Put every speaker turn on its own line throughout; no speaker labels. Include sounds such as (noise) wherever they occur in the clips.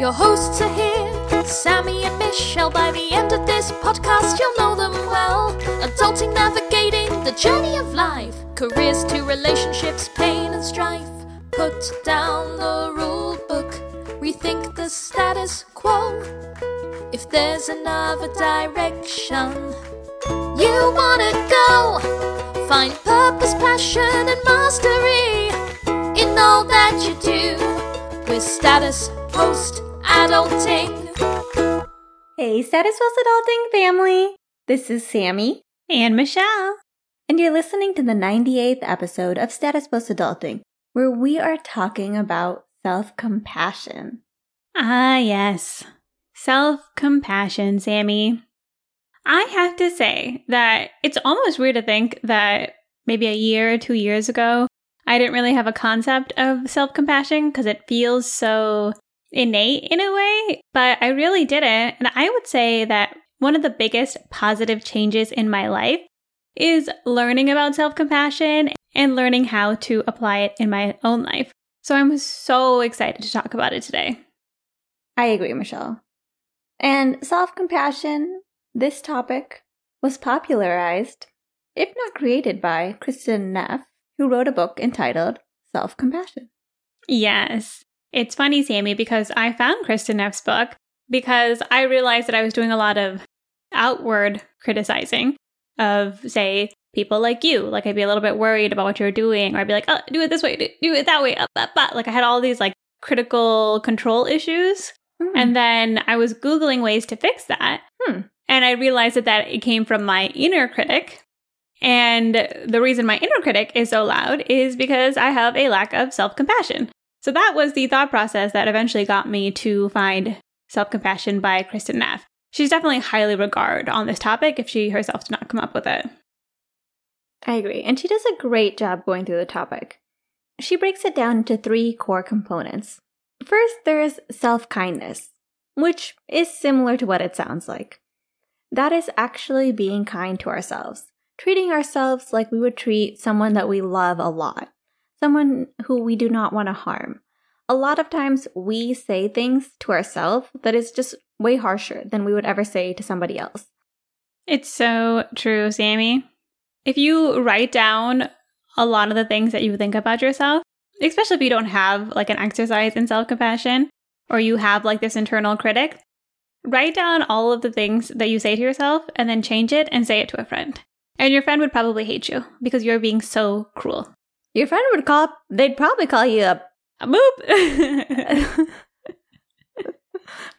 Your hosts are here, Sammy and Michelle. By the end of this podcast, you'll know them well. Adulting, navigating the journey of life, careers to relationships, pain and strife. Put down the rule book, rethink the status quo. If there's another direction you wanna go, find purpose, passion, and mastery in all that you do with status post adulting.
Hey, Status Post Adulting family! This is Sammy,
And Michelle.
and you're listening to the 98th episode of Status Post Adulting, where we are talking about self compassion.
Ah, yes. Self compassion, Sammy. I have to say that it's almost weird to think that maybe a year or two years ago, I didn't really have a concept of self compassion because it feels so innate in a way, but I really didn't. And I would say that one of the biggest positive changes in my life is learning about self compassion and learning how to apply it in my own life. So I'm so excited to talk about it today.
I agree, Michelle. And self compassion, this topic, was popularized, if not created by Kristin Neff, who wrote a book entitled Self Compassion.
Yes. It's funny, Sammy, because I found Kristin Neff's book because I realized that I was doing a lot of outward criticizing of, say, people like you. Like, I'd be a little bit worried about what you're doing, or I'd be like, oh, do it this way, do it that way, up, up, up. Like, I had all these, like, critical control issues.
Hmm.
And then I was Googling ways to fix that.
Hmm.
And I realized that, that it came from my inner critic. And the reason my inner critic is so loud is because I have a lack of self compassion. So that was the thought process that eventually got me to find Self Compassion by Kristin Neff. She's definitely highly regarded on this topic if she herself did not come up with it.
I agree. And she does a great job going through the topic. She breaks it down into three core components. First, there's self kindness, which is similar to what it sounds like. That is actually being kind to ourselves, treating ourselves like we would treat someone that we love a lot, someone who we do not want to harm. A lot of times we say things to ourselves that is just way harsher than we would ever say to somebody else.
It's so true, Sammy. If you write down a lot of the things that you think about yourself, especially if you don't have like an exercise in self compassion or you have like this internal critic, write down all of the things that you say to yourself and then change it and say it to a friend. And your friend would probably hate you because you're being so cruel.
Your friend would call, they'd probably call you a
A boop! (laughs)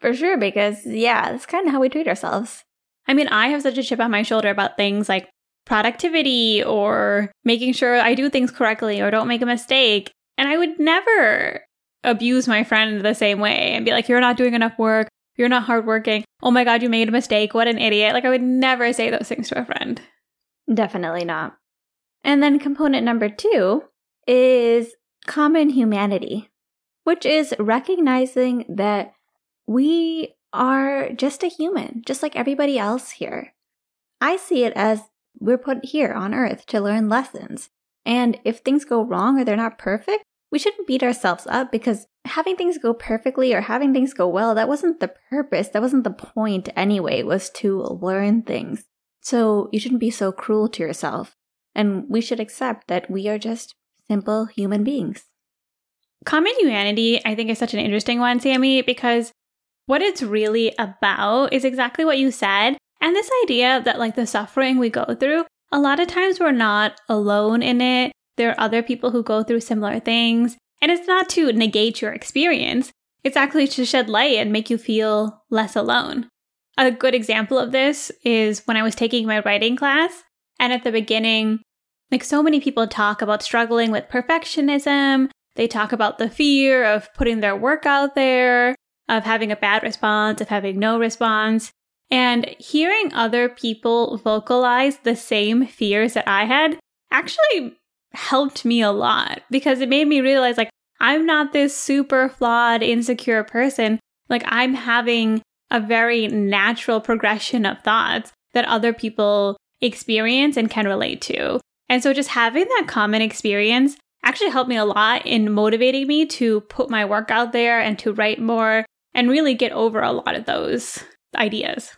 For sure, because yeah, that's kind of how we treat ourselves.
I mean, I have such a chip on my shoulder about things like productivity or making sure I do things correctly or don't make a mistake. And I would never abuse my friend the same way and be like, you're not doing enough work. You're not hardworking. Oh my God, you made a mistake. What an idiot. Like, I would never say those things to a friend.
Definitely not. And then component number two is common humanity, which is recognizing that we are just a human, just like everybody else here. I see it as we're put here on earth to learn lessons. And if things go wrong or they're not perfect, we shouldn't beat ourselves up because having things go perfectly or having things go well, that wasn't the purpose. That wasn't the point anyway, was to learn things. So you shouldn't be so cruel to yourself. And we should accept that we are just simple human beings.
Common humanity, I think, is such an interesting one, Sammy, because what it's really about is exactly what you said. And this idea that, like, the suffering we go through, a lot of times we're not alone in it. There are other people who go through similar things. And it's not to negate your experience, it's actually to shed light and make you feel less alone. A good example of this is when I was taking my writing class. And at the beginning, like so many people talk about struggling with perfectionism. They talk about the fear of putting their work out there, of having a bad response, of having no response. And hearing other people vocalize the same fears that I had actually helped me a lot because it made me realize like, I'm not this super flawed, insecure person. Like, I'm having a very natural progression of thoughts that other people experience and can relate to. And so, just having that common experience actually helped me a lot in motivating me to put my work out there and to write more and really get over a lot of those ideas.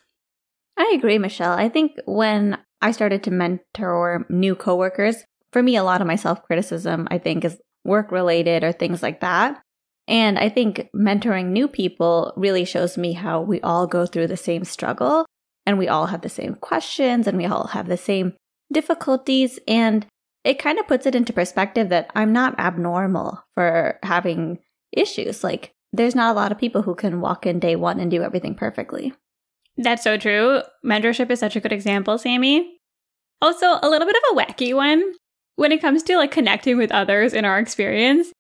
I agree, Michelle. I think when I started to mentor new coworkers, for me, a lot of my self criticism, I think, is work related or things like that. And I think mentoring new people really shows me how we all go through the same struggle and we all have the same questions and we all have the same difficulties. And it kind of puts it into perspective that I'm not abnormal for having issues. Like, there's not a lot of people who can walk in day one and do everything perfectly.
That's so true. Mentorship is such a good example, Sammy. Also, a little bit of a wacky one when it comes to like connecting with others in our experience.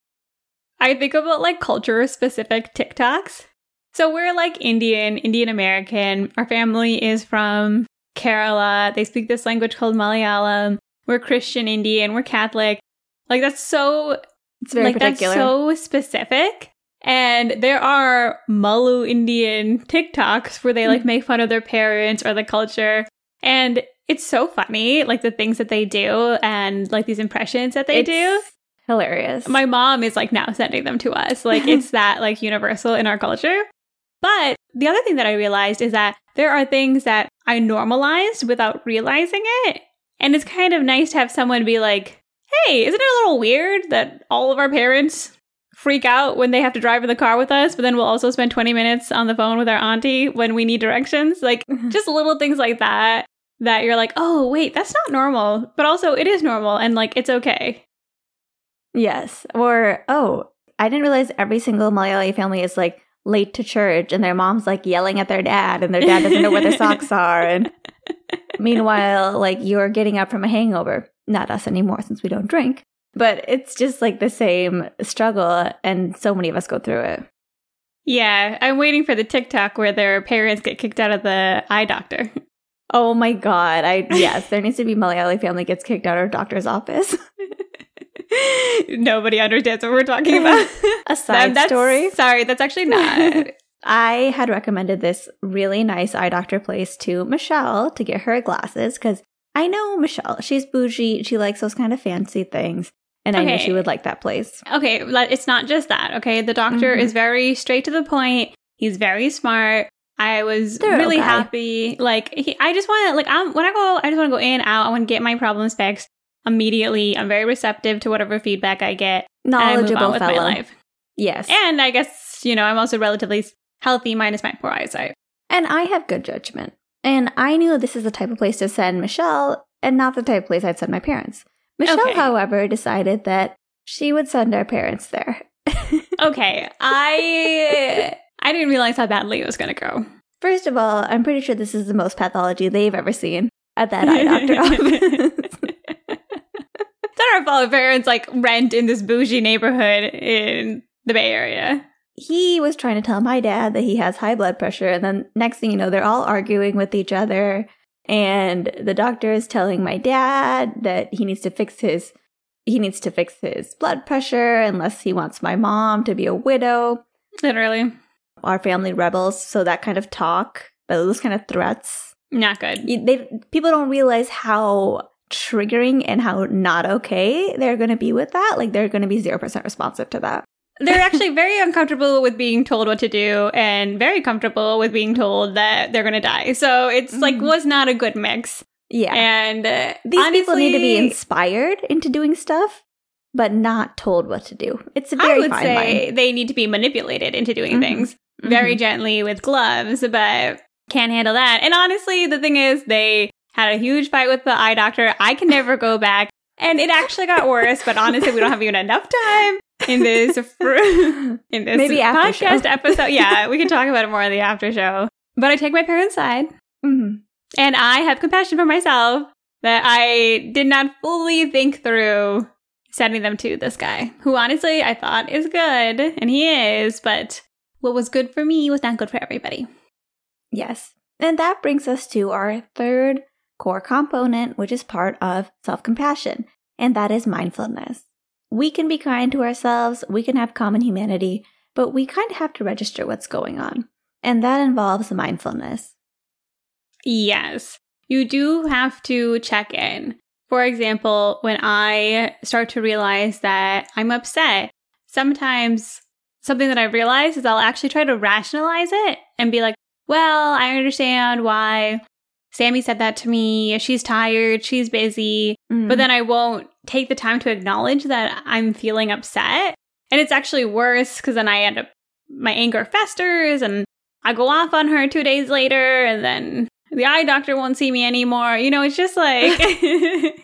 I think about like culture specific TikToks. So we're like Indian, Indian American. Our family is from Kerala. They speak this language called Malayalam. We're Christian Indian. We're Catholic. Like that's so
it's very
like
particular.
that's so specific. And there are Mallu Indian TikToks where they like mm-hmm. make fun of their parents or the culture. And it's so funny, like the things that they do and like these impressions that they
It's
do.
hilarious.
My mom is like now sending them to us. Like it's (laughs) that like universal in our culture. But the other thing that I realized is that there are things that I normalized without realizing it. And it's kind of nice to have someone be like, hey, isn't it a little weird that all of our parents freak out when they have to drive in the car with us, but then we'll also spend 20 minutes on the phone with our auntie when we need directions? Like mm-hmm. just little things like that that you're like, oh, wait, that's not normal. But also it is normal and like it's okay.
yes. Or, oh, I didn't realize every single Malayali family is like late to church and their mom's like yelling at their dad and their dad doesn't know where their socks (laughs) are. And meanwhile, like you're getting up from a hangover. Not us anymore since we don't drink. But it's just like the same struggle. And so many of us go through it.
Yeah, I'm waiting for the TikTok where their parents get kicked out of the eye doctor.
Oh my God. I, (laughs) yes, there needs to be Malayali family gets kicked out of doctor's office. (laughs) (laughs)
Nobody understands what we're talking about. (laughs)
a side
That's-
story.
Sorry, that's actually not. (laughs)
I had recommended this really nice eye doctor place to Michelle to get her glasses because I know Michelle. She's bougie. She likes those kind of fancy things. And I knew she would like that place.
okay, it's not just that. Okay, the doctor
Mhm.
is very straight to the point. He's very smart. I was really happy. Like, he, I just want to, like, I'm, when I go, I just want to go in, and out. I want to get my problems fixed immediately. I'm very receptive to whatever feedback I get. and I move on
Knowledgeable
with my
fellow.
life.
Yes.
And I guess, you know, I'm also relatively healthy minus my poor eyesight.
And I have good judgment. And I knew this is the type of place to send Michelle and not the type of place I'd send my parents. Michelle,
Okay.
however, decided that she would send our parents there. (laughs)
Okay, I I didn't realize how badly it was going to go.
First of all, I'm pretty sure this is the most pathology they've ever seen at that eye doctor (laughs) office.
It's not our fault if parents like rent in this bougie neighborhood in the Bay Area.
he was trying to tell my dad that he has high blood pressure and then next thing you know they're all arguing with each other and the doctor is telling my dad that he needs to fix his he needs to fix his blood pressure unless he wants my mom to be a widow
Literally,
our family rebels so that kind of talk those kind of threats
not good.
they people don't realize how triggering and how not okay they're going to be with that like they're going to be 0% responsive to that
They're actually very uncomfortable with being told what to do and very comfortable with being told that they're going to die. So it's like
Mhm.
was not a good mix.
yeah
And uh,
These people need to be inspired into doing stuff, but not told what to do. It's a
I
very
would
fine
say
line.
they need to be manipulated into doing
Mhm.
things very gently with gloves, but can't handle that. And honestly, the thing is, they had a huge fight with the eye doctor. I can never go back. And it actually got worse, but honestly, we don't have even enough time in this fr- in this
Maybe
podcast episode. Yeah, we can talk about it more in the after show. But I take my parents' side,
Mhm.
and I have compassion for myself that I did not fully think through sending them to this guy, who honestly I thought is good, and he is, but what was good for me was not good for everybody.
Yes. And that brings us to our third core component, which is part of self compassion, and that is mindfulness. We can be kind to ourselves, we can have common humanity, but we kind of have to register what's going on. And that involves mindfulness.
Yes, you do have to check in. For example, when I start to realize that I'm upset, sometimes something that I've realized is I'll actually try to rationalize it and be like, well, I understand why Sammy said that to me. She's tired, she's busy,
Mm.
but then I won't take the time to acknowledge that I'm feeling upset. And it's actually worse because then I end up, my anger festers and I go off on her two days later and then the eye doctor won't see me anymore. You know, it's just like, (laughs)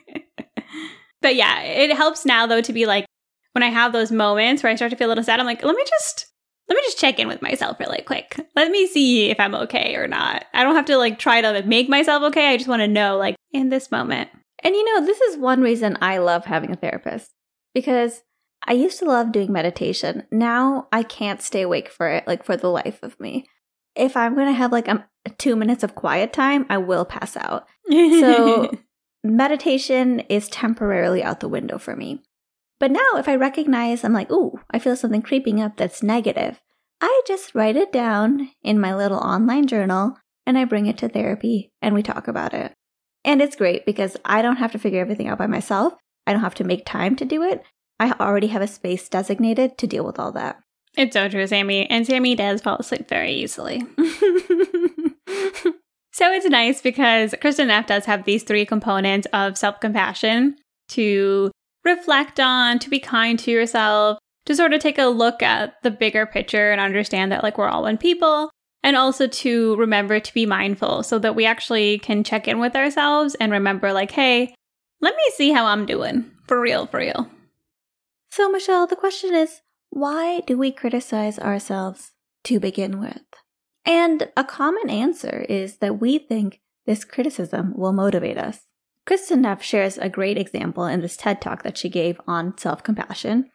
but yeah, it helps now though to be like, when I have those moments where I start to feel a little sad, I'm like, let me just let me just check in with myself really quick. Let me see if I'm okay or not. I don't have to like try to make myself okay. I just want to know like in this moment.
And you know, this is one reason I love having a therapist because I used to love doing meditation. Now I can't stay awake for it, like for the life of me. If I'm going to have like a, two minutes of quiet time, I will pass out. So (laughs) meditation is temporarily out the window for me. But now if I recognize I'm like, ooh, I feel something creeping up that's negative, I just write it down in my little online journal and I bring it to therapy and we talk about it. And it's great because I don't have to figure everything out by myself. I don't have to make time to do it. I already have a space designated to deal with all that.
it's so true, Sammy. And Sammy does fall asleep very easily. (laughs) So it's nice because Kristin Neff does have these three components of self compassion to reflect on, to be kind to yourself, to sort of take a look at the bigger picture and understand that like we're all one people, and also to remember to be mindful so that we actually can check in with ourselves and remember like, hey, let me see how I'm doing. For real, for real.
so, Michelle, the question is why do we criticize ourselves to begin with? And a common answer is that we think this criticism will motivate us. Kristin Neff shares a great example in this TED talk that she gave on self compassion,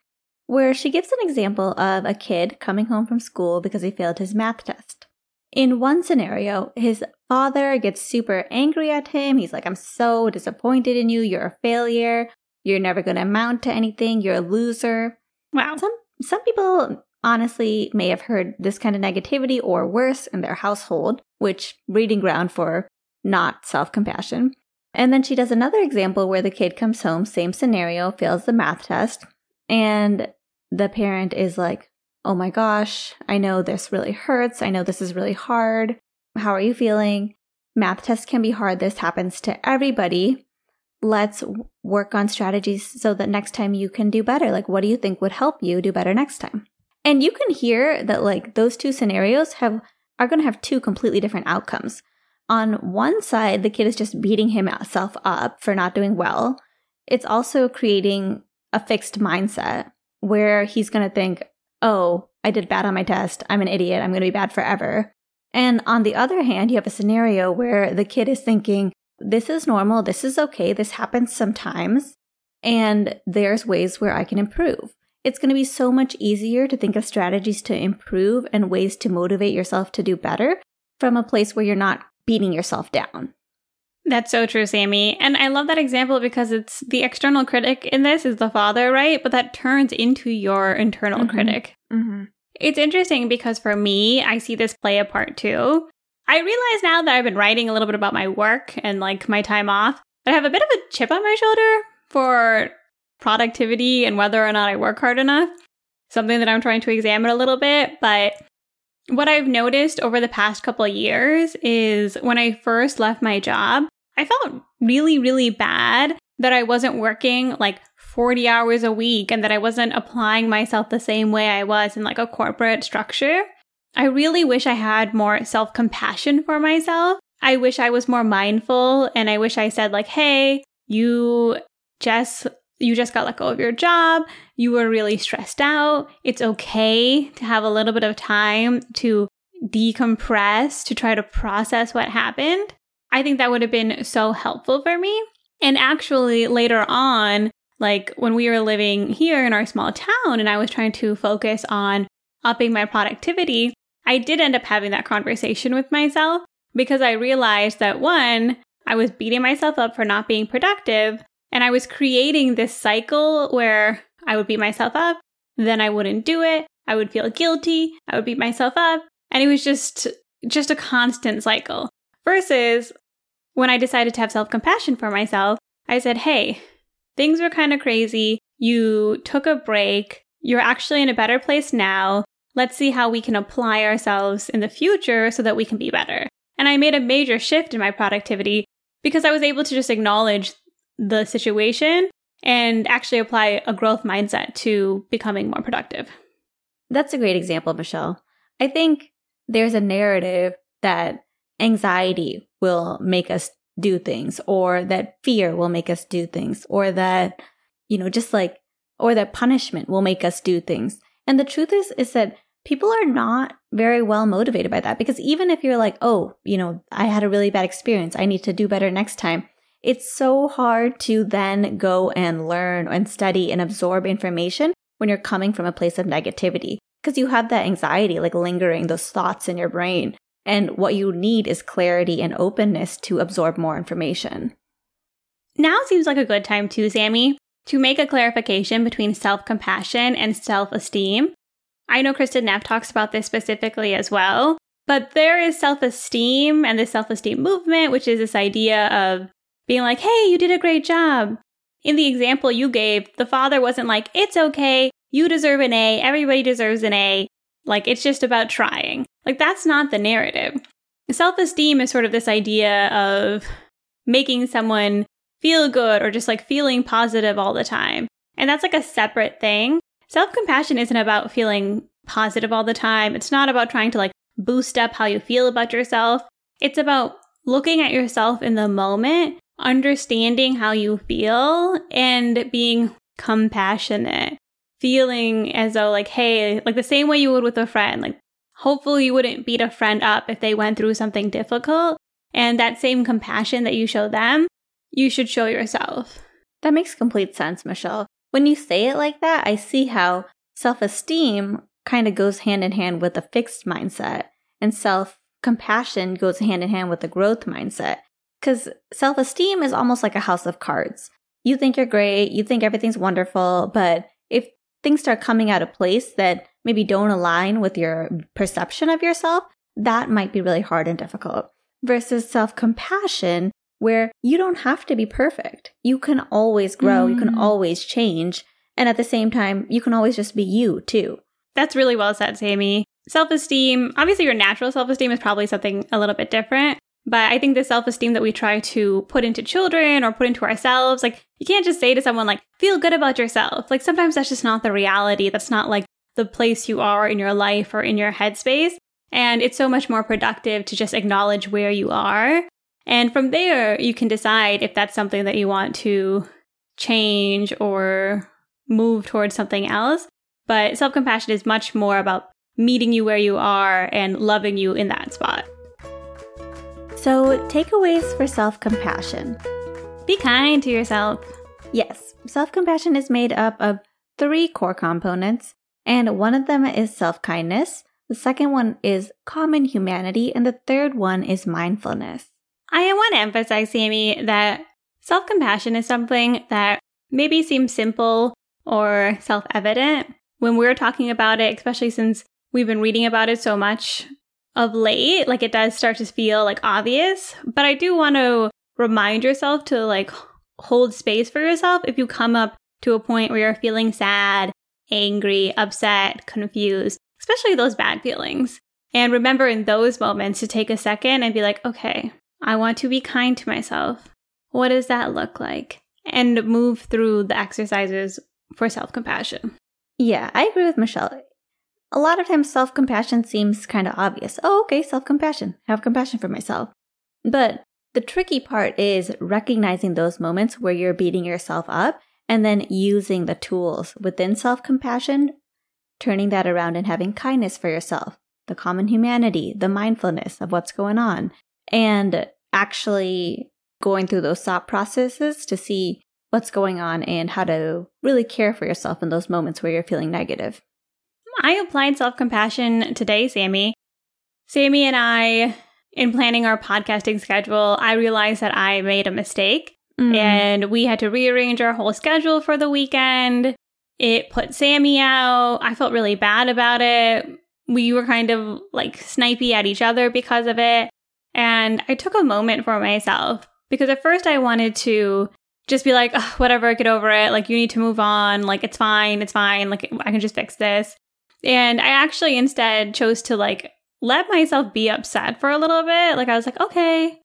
where she gives an example of a kid coming home from school because he failed his math test. In one scenario, his father gets super angry at him. He's like, I'm so disappointed in you. You're a failure. You're never going to amount to anything. You're a loser.
Wow.
Some some people honestly may have heard this kind of negativity or worse in their household, which breeding ground for not self-compassion. And then she does another example where the kid comes home, same scenario, fails the math test, and the parent is like, "Oh my gosh, I know this really hurts. I know this is really hard. How are you feeling? Math tests can be hard. This happens to everybody. Let's work on strategies so that next time you can do better. Like, what do you think would help you do better next time? And you can hear that like those two scenarios have are going to have two completely different outcomes. On one side, the kid is just beating himself up for not doing well. It's also creating a fixed mindset where he's going to think, "Oh, I did bad on my test. I'm an idiot. I'm going to be bad forever." And on the other hand, you have a scenario where the kid is thinking, "This is normal. This is okay. This happens sometimes." And there's ways where I can improve it's going to be so much easier to think of strategies to improve and ways to motivate yourself to do better from a place where you're not beating yourself down.
That's so true, Sammy. And I love that example because it's the external critic in this is the father, right? But that turns into your internal
Mhm.
critic.
Mm-hmm.
It's interesting because for me, I see this play a part too. I realize now that I've been writing a little bit about my work and like my time off, but I have a bit of a chip on my shoulder for productivity and whether or not I work hard enough. Something that I'm trying to examine a little bit. But what I've noticed over the past couple of years is when I first left my job, I felt really, really bad that I wasn't working like 40 hours a week and that I wasn't applying myself the same way I was in like a corporate structure. I really wish I had more self compassion for myself. I wish I was more mindful and I wish I said, like, hey, you just. You just got let go of your job. You were really stressed out. It's okay to have a little bit of time to decompress, to try to process what happened. I think that would have been so helpful for me. And actually, later on, like when we were living here in our small town and I was trying to focus on upping my productivity, I did end up having that conversation with myself because I realized that one, I was beating myself up for not being productive and I was creating this cycle where I would beat myself up, then I wouldn't do it, I would feel guilty, I would beat myself up, and it was just just a constant cycle. Versus when I decided to have self-compassion for myself, I said, "Hey, things were kind of crazy. You took a break. You're actually in a better place now. let's see how we can apply ourselves in the future so that we can be better. And I made a major shift in my productivity because I was able to just acknowledge the situation and actually apply a growth mindset to becoming more productive.
That's a great example, Michelle. I think there's a narrative that anxiety will make us do things, or that fear will make us do things, or that, you know, just like, or that punishment will make us do things. And the truth is, is that people are not very well motivated by that because even if you're like, oh, you know, I had a really bad experience, I need to do better next time. It's so hard to then go and learn and study and absorb information when you're coming from a place of negativity because you have that anxiety like lingering, those thoughts in your brain. And what you need is clarity and openness to absorb more information.
Now seems like a good time too, Sammy, to make a clarification between self compassion and self esteem. I know Kristin Neff talks about this specifically as well, but there is self esteem and the self esteem movement, which is this idea of being like, hey, you did a great job. In the example you gave, the father wasn't like, it's okay, you deserve an A, everybody deserves an A. Like, it's just about trying. Like, that's not the narrative. Self esteem is sort of this idea of making someone feel good or just like feeling positive all the time. And that's like a separate thing. Self compassion isn't about feeling positive all the time. It's not about trying to like boost up how you feel about yourself. It's about looking at yourself in the moment, understanding how you feel, and being compassionate. Feeling as though, like, hey, like the same way you would with a friend, like, hopefully you wouldn't beat a friend up if they went through something difficult. And that same compassion that you show them, you should show yourself.
That makes complete sense, Michelle. When you say it like that, I see how self esteem kind of goes hand in hand with a fixed mindset, and self compassion goes hand in hand with a growth mindset. Because self esteem is almost like a house of cards. You think you're great, you think everything's wonderful, but if things start coming out of place that maybe don't align with your perception of yourself, that might be really hard and difficult. Versus self compassion where you don't have to be perfect. You can always grow, mm. you can mm. always change. And at the same time, you can always just be you too.
That's really well said, Sammy. Self esteem, obviously, your natural self esteem is probably something a little bit different. But I think the self esteem that we try to put into children or put into ourselves, like, you can't just say to someone, like, feel good about yourself. Like, sometimes that's just not the reality. That's not like the place you are in your life or in your headspace. And it's so much more productive to just acknowledge where you are and from there, you can decide if that's something that you want to change or move towards something else. But self compassion is much more about meeting you where you are and loving you in that spot.
So, takeaways for self compassion
be kind to yourself.
Yes, self compassion is made up of three core components, and one of them is self kindness, the second one is common humanity, and the third one is mindfulness.
I want to emphasize, Sammy, that self compassion is something that maybe seems simple or self evident when we're talking about it, especially since we've been reading about it so much of late. Like it does start to feel like obvious, but I do want to remind yourself to like hold space for yourself if you come up to a point where you're feeling sad, angry, upset, confused, especially those bad feelings. And remember in those moments to take a second and be like, okay, I want to be kind to myself. What does that look like? And move through the exercises for self compassion.
Yeah, I agree with Michelle. A lot of times, self compassion seems kind of obvious. Oh, okay, self compassion. Have compassion for myself. But the tricky part is recognizing those moments where you're beating yourself up and then using the tools within self compassion, turning that around and having kindness for yourself, the common humanity, the mindfulness of what's going on, and actually going through those thought processes to see what's going on and how to really care for yourself in those moments where you're feeling negative.
I applied self compassion today, Sammy. Sammy and I, in planning our podcasting schedule, I realized that I made a mistake mm. and we had to rearrange our whole schedule for the weekend. It put Sammy out. I felt really bad about it. We were kind of like snipey at each other because of it. And I took a moment for myself because at first I wanted to just be like, whatever, get over it. Like, you need to move on. Like, it's fine. It's fine. Like, I can just fix this. And I actually instead chose to like let myself be upset for a little bit. Like I was like, okay,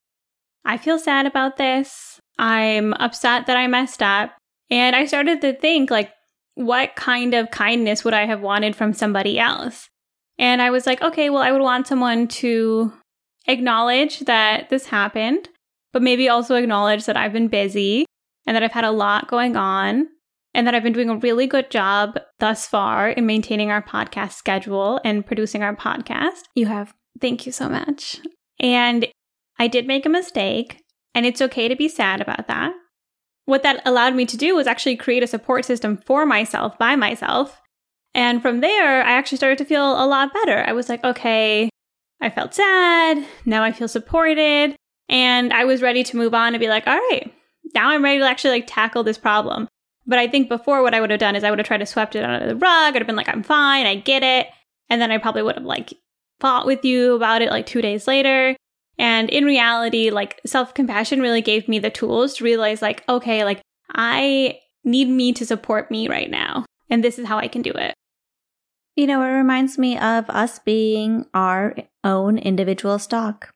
I feel sad about this. I'm upset that I messed up. And I started to think like, what kind of kindness would I have wanted from somebody else? And I was like, okay, well, I would want someone to acknowledge that this happened, but maybe also acknowledge that I've been busy and that I've had a lot going on and that I've been doing a really good job thus far in maintaining our podcast schedule and producing our podcast.
You have.
Thank you so much. And I did make a mistake, and it's okay to be sad about that. What that allowed me to do was actually create a support system for myself by myself. And from there, I actually started to feel a lot better. I was like, okay, I felt sad. Now I feel supported. And I was ready to move on and be like, all right, now I'm ready to actually like tackle this problem. But I think before what I would have done is I would have tried to swept it under the rug. I'd have been like, I'm fine, I get it. And then I probably would have like fought with you about it like two days later. And in reality, like self compassion really gave me the tools to realize, like, okay, like I need me to support me right now. And this is how I can do it.
You know, it reminds me of us being our own individual stock.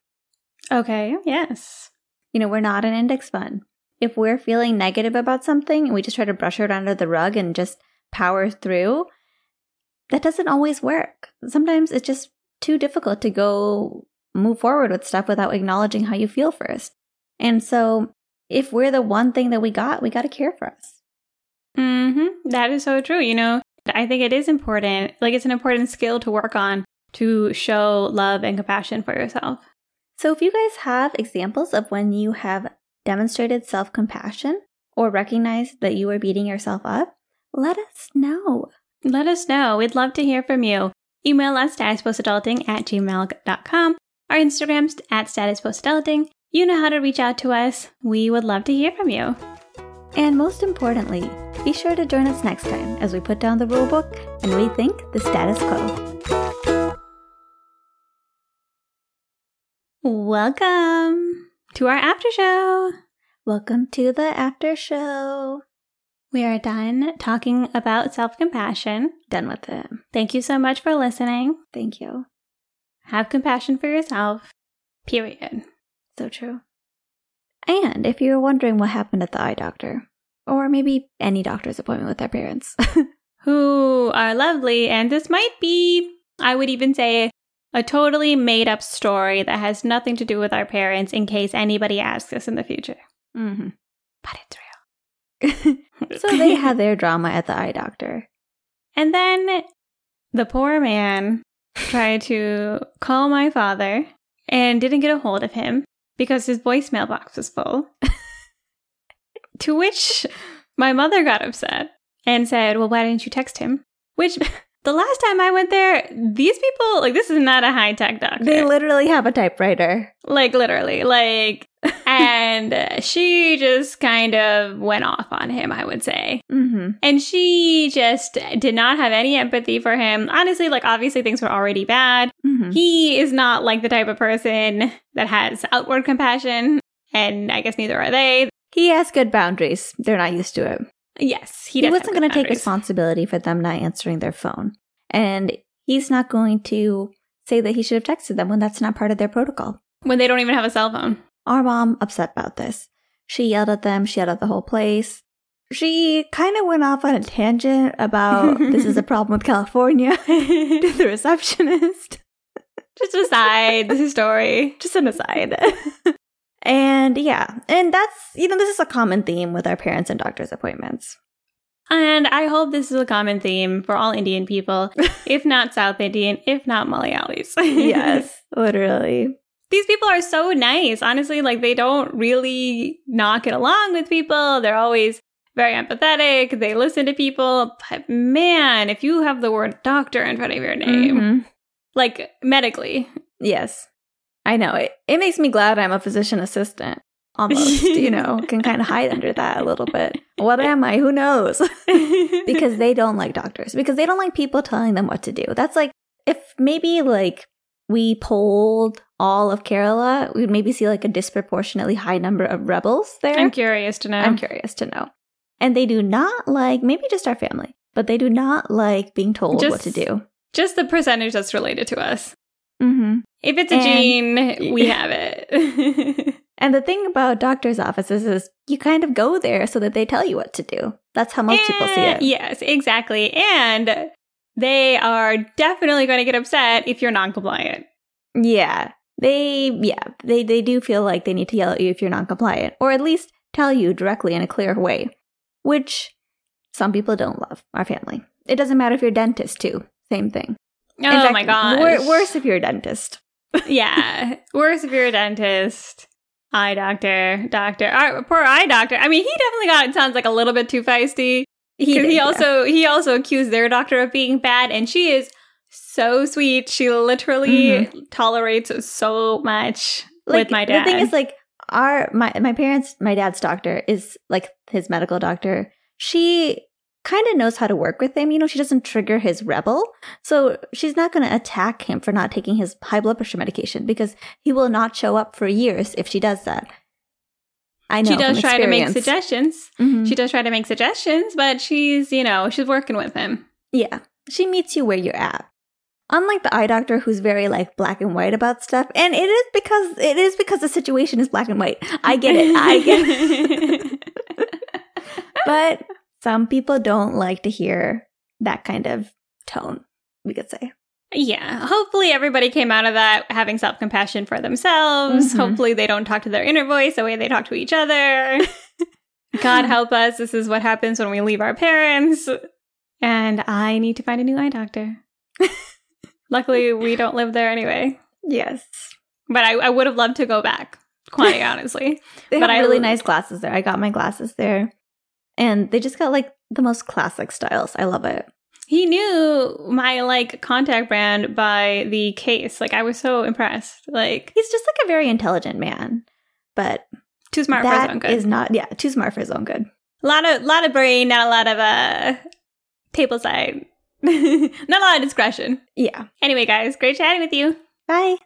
Okay, yes.
You know, we're not an index fund. If we're feeling negative about something and we just try to brush it under the rug and just power through, that doesn't always work. Sometimes it's just too difficult to go move forward with stuff without acknowledging how you feel first. And so, if we're the one thing that we got, we got to care for us.
Mm-hmm. That is so true. You know, I think it is important. Like, it's an important skill to work on to show love and compassion for yourself.
So, if you guys have examples of when you have demonstrated self compassion or recognized that you are beating yourself up, let us know.
Let us know. We'd love to hear from you. Email us statuspostadulting at gmail.com. Our Instagram's at statuspostadulting. You know how to reach out to us. We would love to hear from you.
And most importantly, be sure to join us next time as we put down the rulebook and rethink the status quo.
Welcome to our after show.
Welcome to the after show.
We are done talking about self compassion.
Done with it.
Thank you so much for listening.
Thank you.
Have compassion for yourself. Period.
So true. And if you're wondering what happened at the eye doctor, or maybe any doctor's appointment with their parents, (laughs)
who are lovely, and this might be, I would even say, a totally made up story that has nothing to do with our parents in case anybody asks us in the future.
mm-hmm.
But it's real. (laughs)
so they had their drama at the eye doctor.
And then the poor man tried to call my father and didn't get a hold of him because his voicemail box was full. (laughs) to which my mother got upset and said, Well, why didn't you text him? Which (laughs) the last time I went there, these people, like, this is not a high tech doctor.
They literally have a typewriter.
Like, literally. Like, (laughs) and she just kind of went off on him, I would say.
Mm-hmm.
And she just did not have any empathy for him. Honestly, like, obviously things were already bad.
Mm-hmm.
He is not like the type of person that has outward compassion, and I guess neither are they.
He has good boundaries. They're not used to it.
Yes, he,
He, wasn't going to take responsibility for them not answering their phone. And he's not going to say that he should have texted them when that's not part of their protocol.
when they don't even have a cell phone.
Our mom upset about this. She yelled at them, she yelled at the whole place. She kind of went off on a tangent about this is a (laughs) problem with California (laughs) to the receptionist.
Just aside, this (laughs) is story.
Just an aside. And yeah, and that's, you know, this is a common theme with our parents and doctor's appointments.
And I hope this is a common theme for all Indian people, (laughs) if not South Indian, if not Malayalis. (laughs)
yes, literally.
These people are so nice. Honestly, like they don't really not get along with people. They're always very empathetic. They listen to people. But man, if you have the word doctor in front of your name,
Mhm.
like medically,
Yes. I know. It, it makes me glad I'm a physician assistant. Almost, you know, (laughs) can kind of hide under that a little bit. What am I? Who knows? (laughs) because they don't like doctors, because they don't like people telling them what to do. That's like, if maybe like we polled all of Kerala, we'd maybe see like a disproportionately high number of rebels there.
I'm curious to know.
I'm curious to know. And they do not like, maybe just our family, but they do not like being told what to do.
Just the percentage that's related to us.
Mm-hmm.
If it's a
And-
gene, we have it. (laughs)
And the thing about doctor's offices is you kind of go there so that they tell you what to do. That's how most people see it.
Yes, exactly. And they are definitely going to get upset if you're non-compliant.
Yeah. They yeah, they they do feel like they need to yell at you if you're non-compliant or at least tell you directly in a clear way, which some people don't love, our family. It doesn't matter if you're a dentist too. Same thing.
Oh
fact,
my god.
wor- worse if you're a dentist.
Yeah. Worse if you're a dentist. Eye doctor, doctor, our, poor eye doctor. I mean, he definitely got it sounds like a little bit too feisty.
He, did,
he
yeah.
also he also accused their doctor of being bad, and she is so sweet. She literally mm-hmm. tolerates so much with my dad.
The thing is, like, our my my parents, my dad's doctor is like his medical doctor. She kind of knows how to work with him. You know, she doesn't trigger his rebel, so she's not going to attack him for not taking his high blood pressure medication because he will not show up for years if she does that. I know.
she does try to make
experience.
suggestions.
Mhm.
She does try to make suggestions, but she's you know she's working with him.
Yeah, she meets you where you're at. Unlike the eye doctor, who's very like black and white about stuff, and it is because it is because the situation is black and white. I get it. I get it. (laughs) but some people don't like to hear that kind of tone, we could say.
Yeah, hopefully everybody came out of that having self compassion for themselves.
Mhm.
Hopefully they don't talk to their inner voice the way they talk to each other. (laughs) God help us. This is what happens when we leave our parents. And I need to find a new eye doctor. (laughs) Luckily, we don't live there anyway.
Yes.
But I, I would have loved to go back, quite honestly. (laughs)
They
But
have
I
really nice glasses there. I got my glasses there. And they just got like the most classic styles. I love it.
He knew my like contact brand by the case. Like I was so impressed. Like
He's just like a very intelligent man. But
too smart for his own good.
is not, yeah, too smart for his own good.
A lot of lot of brain, not a lot of uh table side. (laughs) not a lot of discretion.
Yeah.
Anyway, guys, great chatting with you.
Bye.